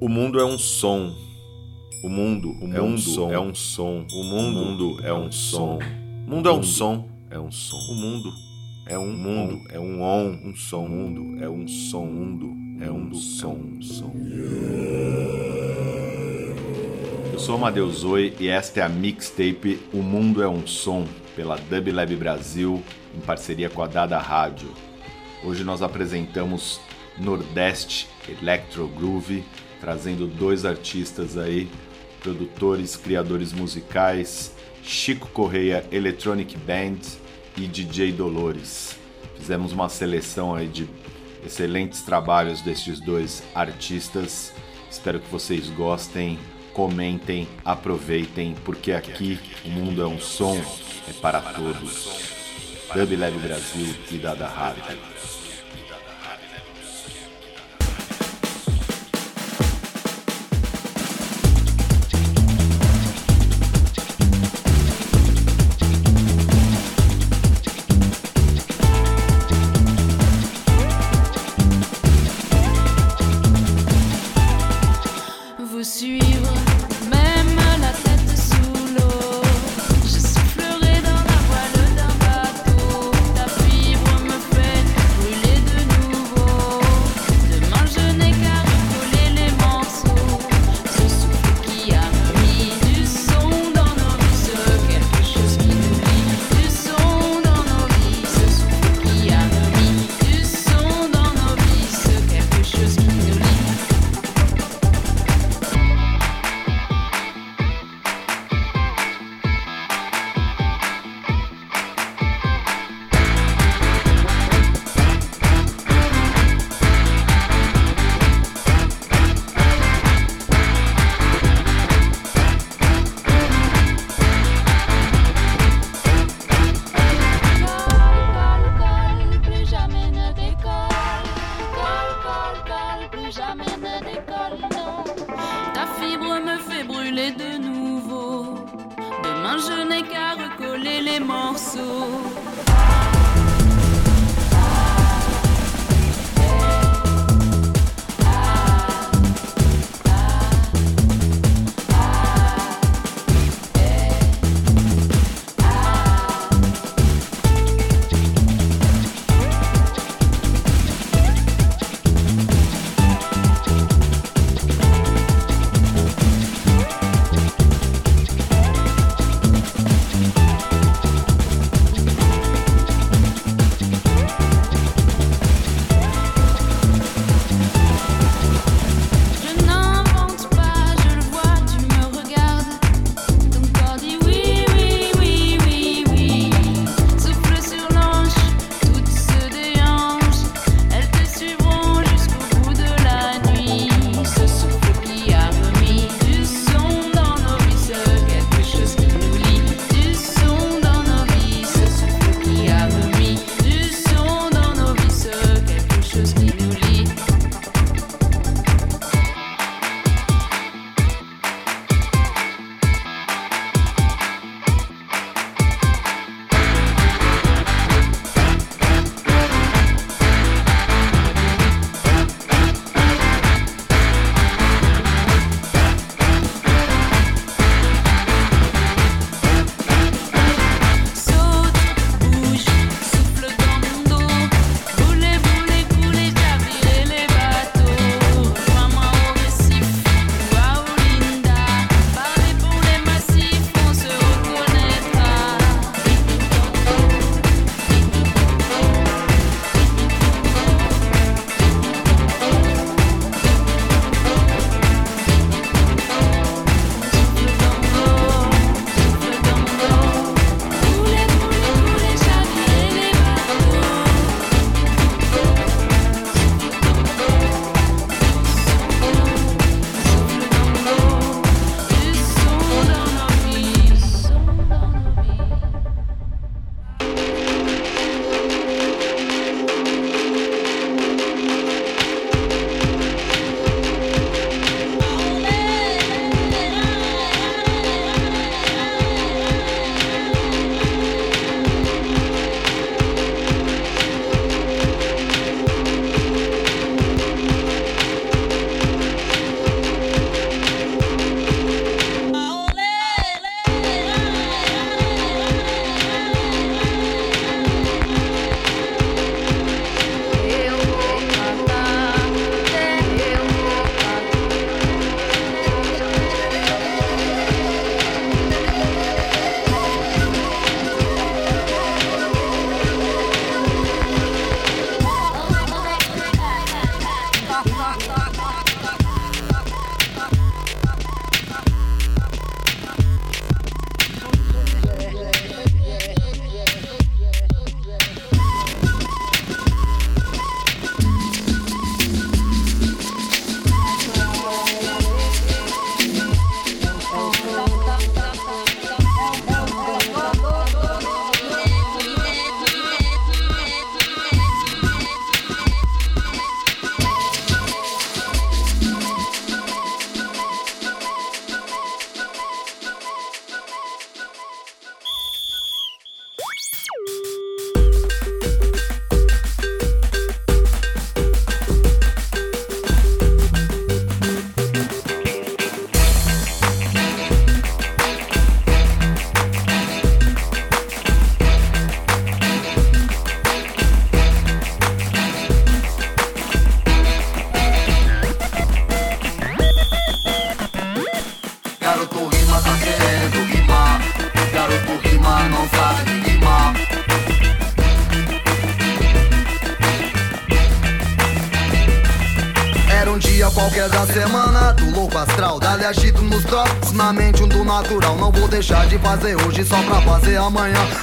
O mundo é um som. O mundo, o é, um som. é um som. O mundo, o mundo é um som. O mundo é um som. É um som. O mundo é um mundo, é um on, um som. O mundo é um som. Mundo é um som, um som. Eu sou Amadeus Zoe e esta é a mixtape O Mundo é um Som, pela Dub Lab Brasil, em parceria com a Dada Rádio. Hoje nós apresentamos Nordeste Electro Groove trazendo dois artistas aí, produtores, criadores musicais, Chico Correia Electronic Band e DJ Dolores. Fizemos uma seleção aí de excelentes trabalhos destes dois artistas. Espero que vocês gostem, comentem, aproveitem, porque aqui o mundo é um som, é para todos. Dub Lab Brasil e Dada Rádio.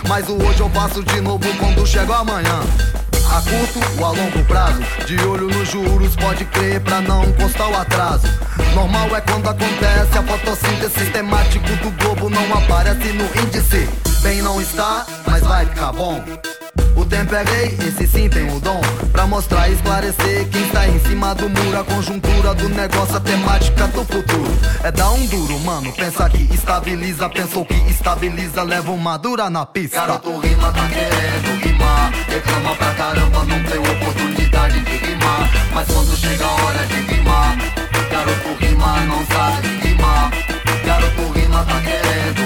Mas o hoje eu faço de novo quando chego amanhã a curto ou a longo prazo. De olho nos juros, pode crer pra não constar o atraso. Normal é quando acontece a fotossíntese sistemático do globo não aparece no índice. Bem não está, mas vai ficar bom. O tempo é rei, esse sim tem o dom. Pra mostrar e esclarecer quem está em cima do muro A conjuntura do negócio, a temática do futuro. É dar um duro, mano, pensa que estabiliza Pensou que estabiliza, leva uma dura na pista. Garoto rima, tá querendo rimar Reclama pra caramba, não tem oportunidade de rimar. Mas quando chega a hora de rimar Garoto rima, não sabe rimar. Garoto rima, tá querendo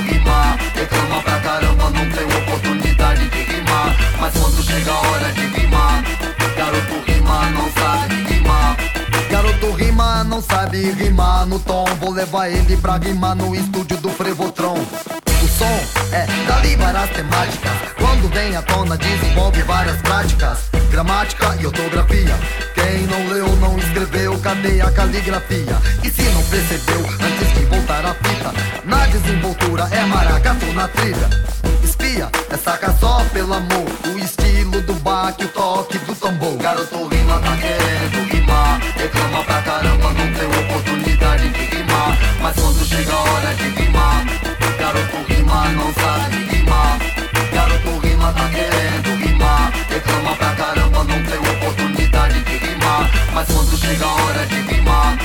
Garoto rima, não sabe rimar no tom. Vou levar ele pra rimar no estúdio do Frevotron O som é dali várias temáticas Quando vem à tona desenvolve várias práticas. Gramática e ortografia. Quem não leu, não escreveu, cadê a caligrafia? E se não percebeu, antes de voltar a fita. Na desenvoltura é maracatu na trilha. Espia, é saca só pelo amor. O estilo do baque, o toque do tambor. Garoto rima, tá querendo chega a hora de rimar Garoto rima, não sabe rimar Garoto rima, tá querendo rimar. Reclama pra caramba, não tem oportunidade de rimar. Mas quando chega a hora de rimar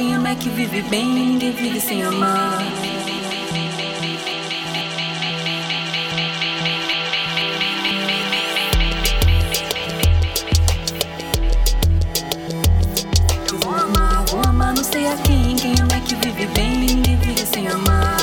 Quem ama é que vive bem, ninguém vive sem amar. Eu vou amar, vou amar, não sei a quem. Quem ama é que vive bem, ninguém vive sem amar.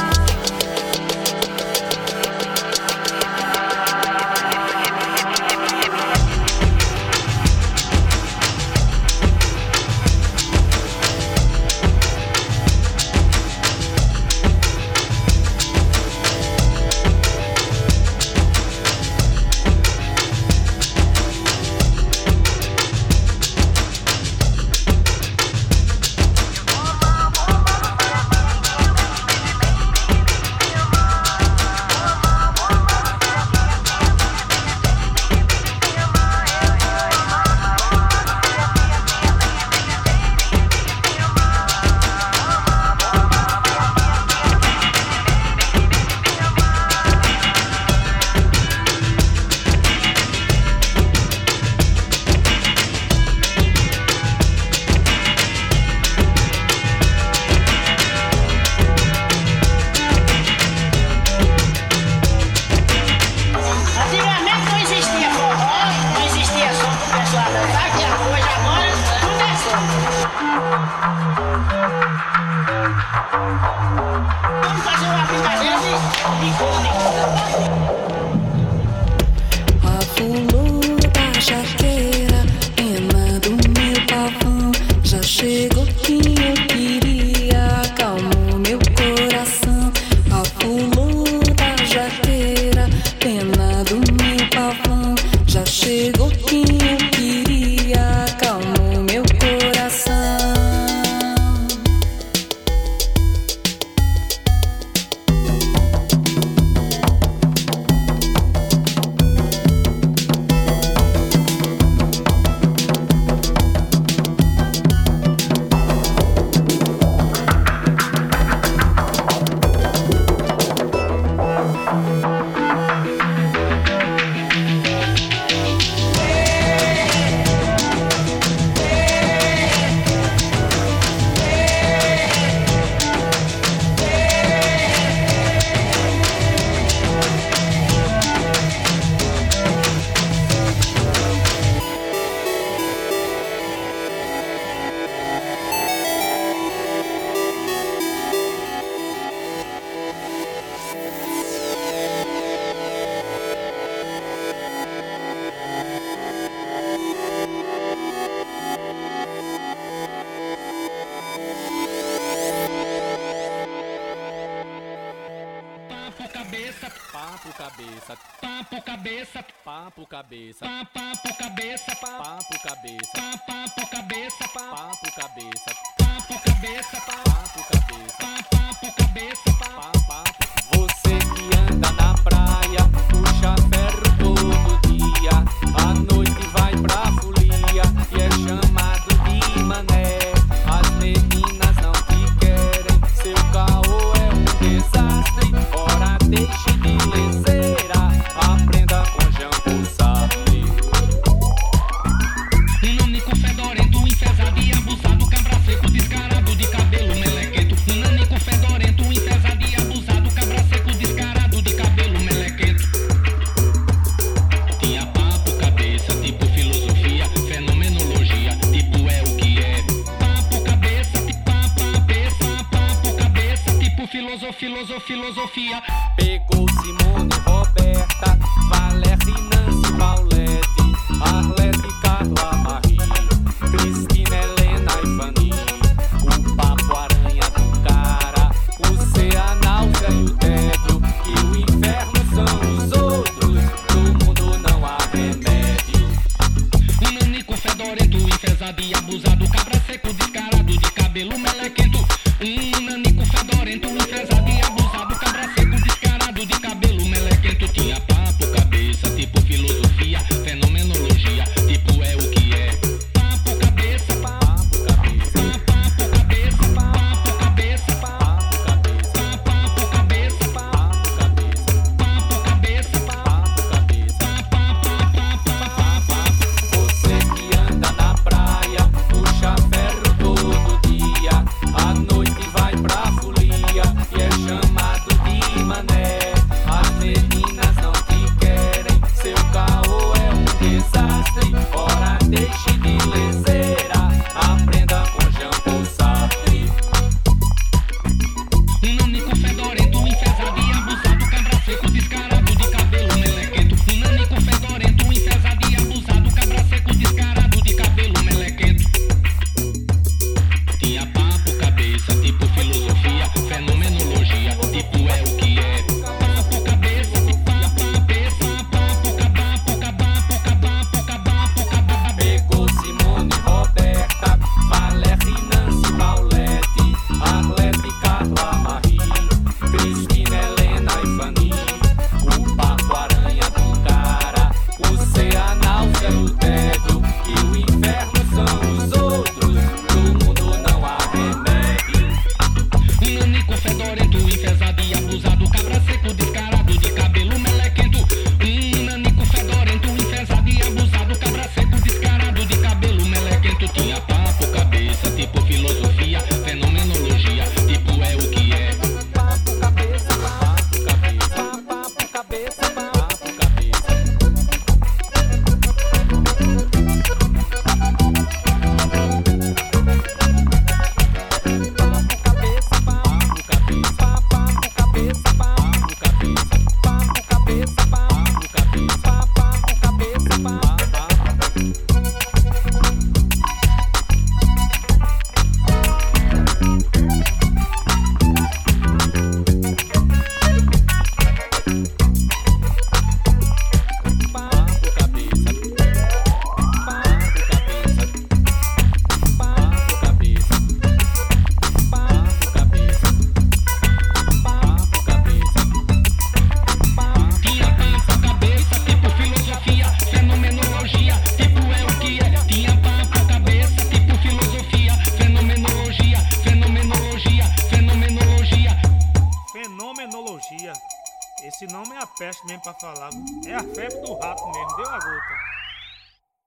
Falar. É a febre do rato mesmo, deu a gota.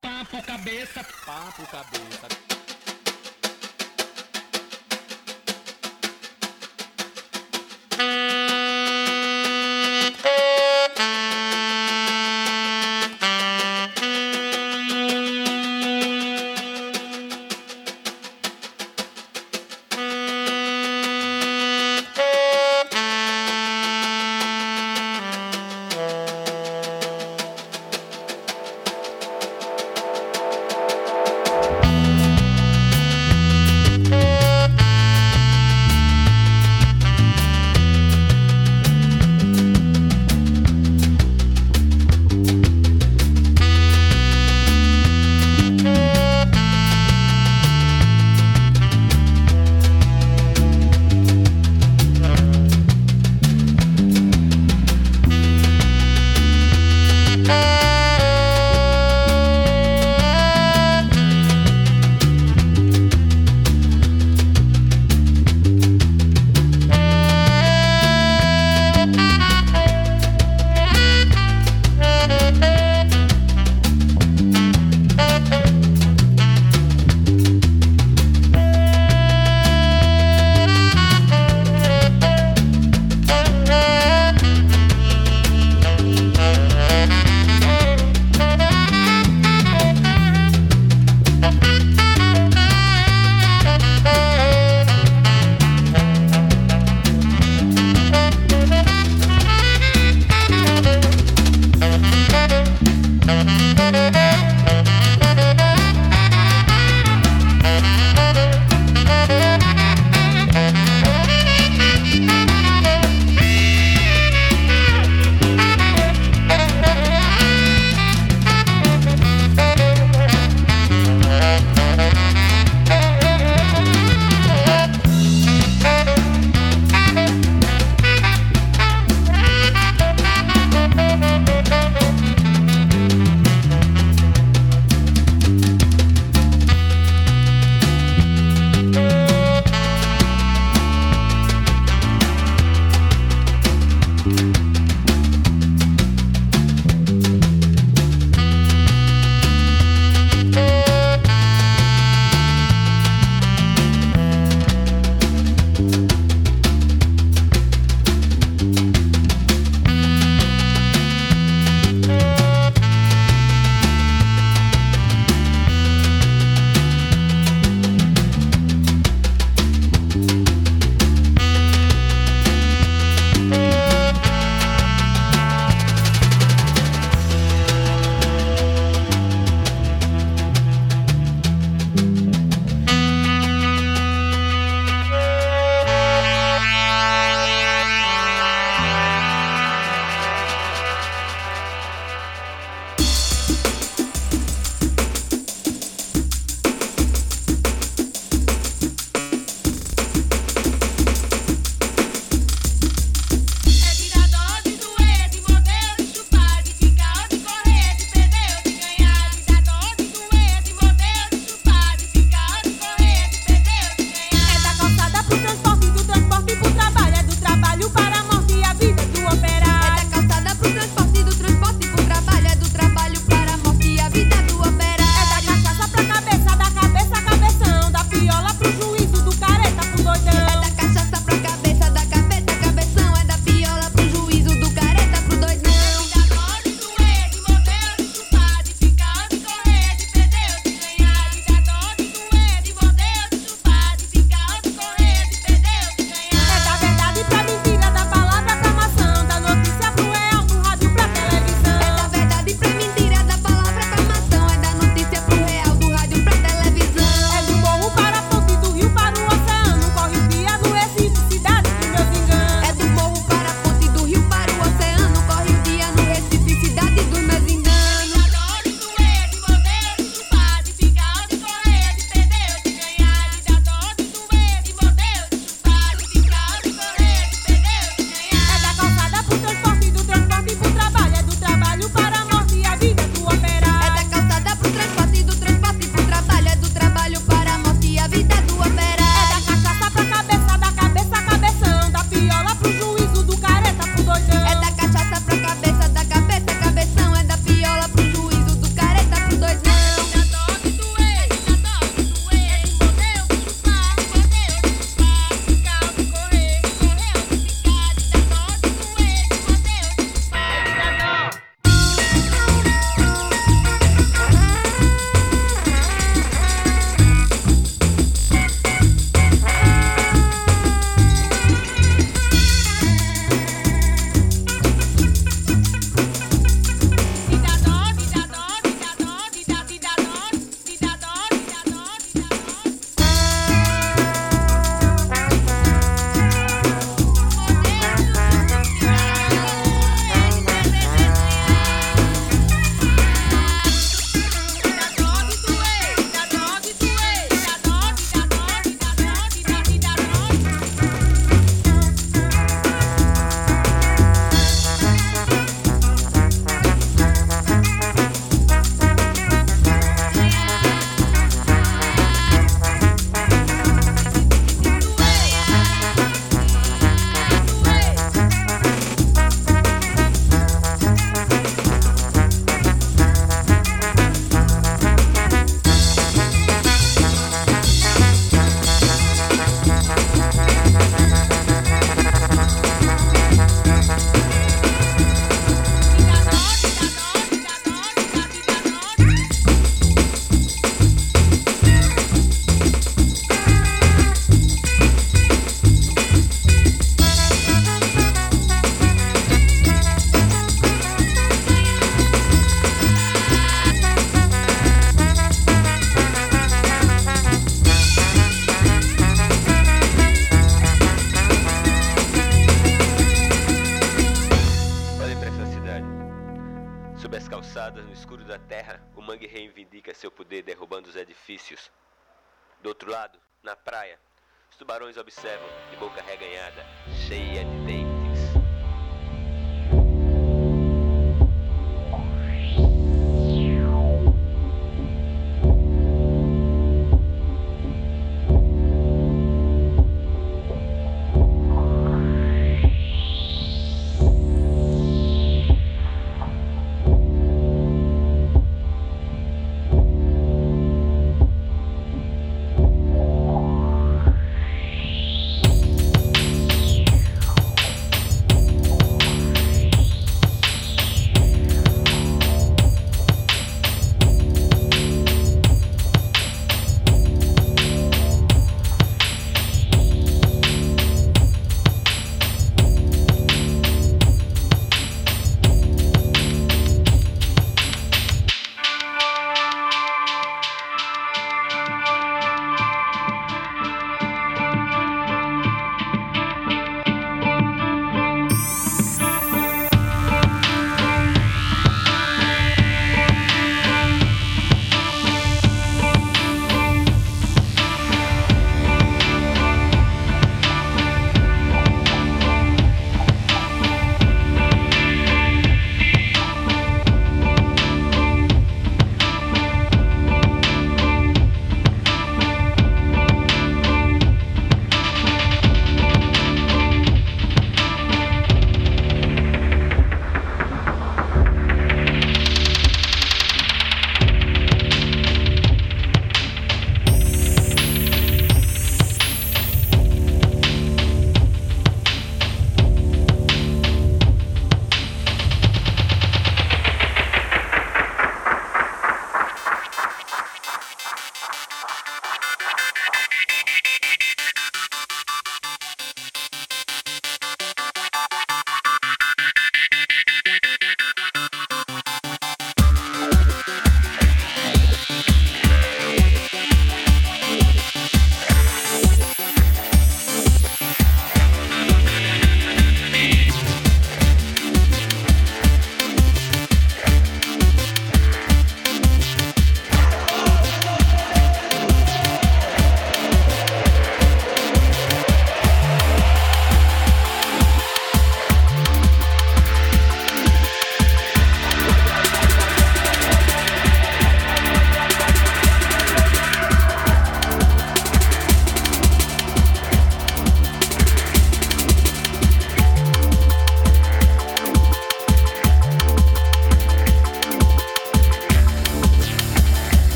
Papo cabeça, papo cabeça.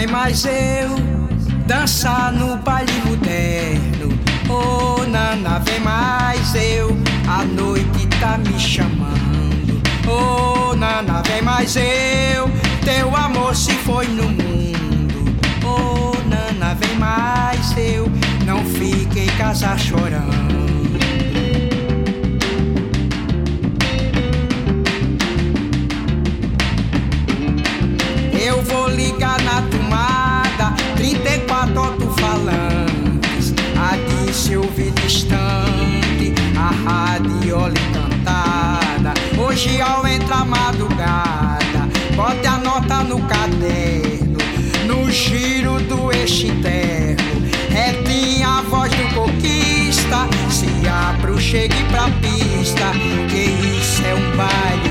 vem mais eu dançar no baile moderno. Oh, Nana, vem mais eu, a noite tá me chamando. Oh, Nana, vem mais eu, teu amor se foi no mundo. Oh, Nana, vem mais eu, não fique em casa chorando. ouve instante a radiola encantada. Hoje ao entrar madrugada, bote a nota no caderno, no giro do eixo interno. É Retinha a voz do conquista. se abro, chegue pra pista, que isso é um baile.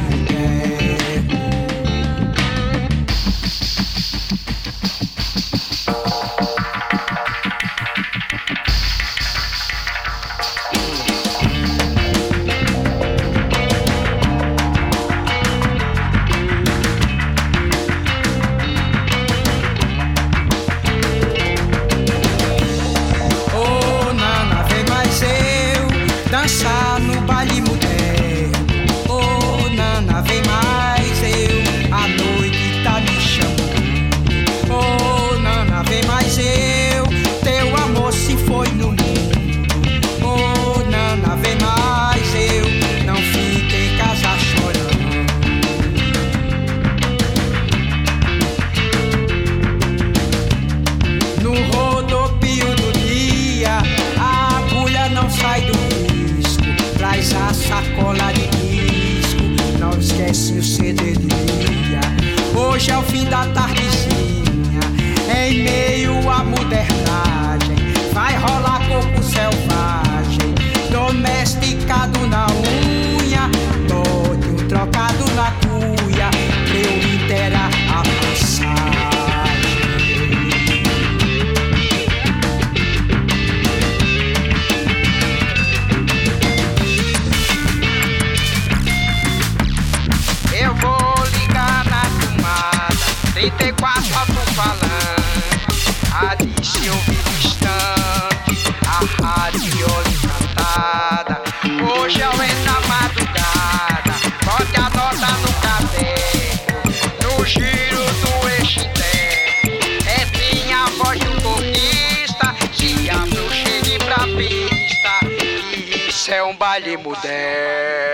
e muder. É.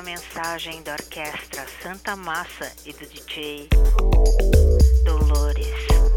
a mensagem da Orquestra Santa Massa e do DJ Dolores.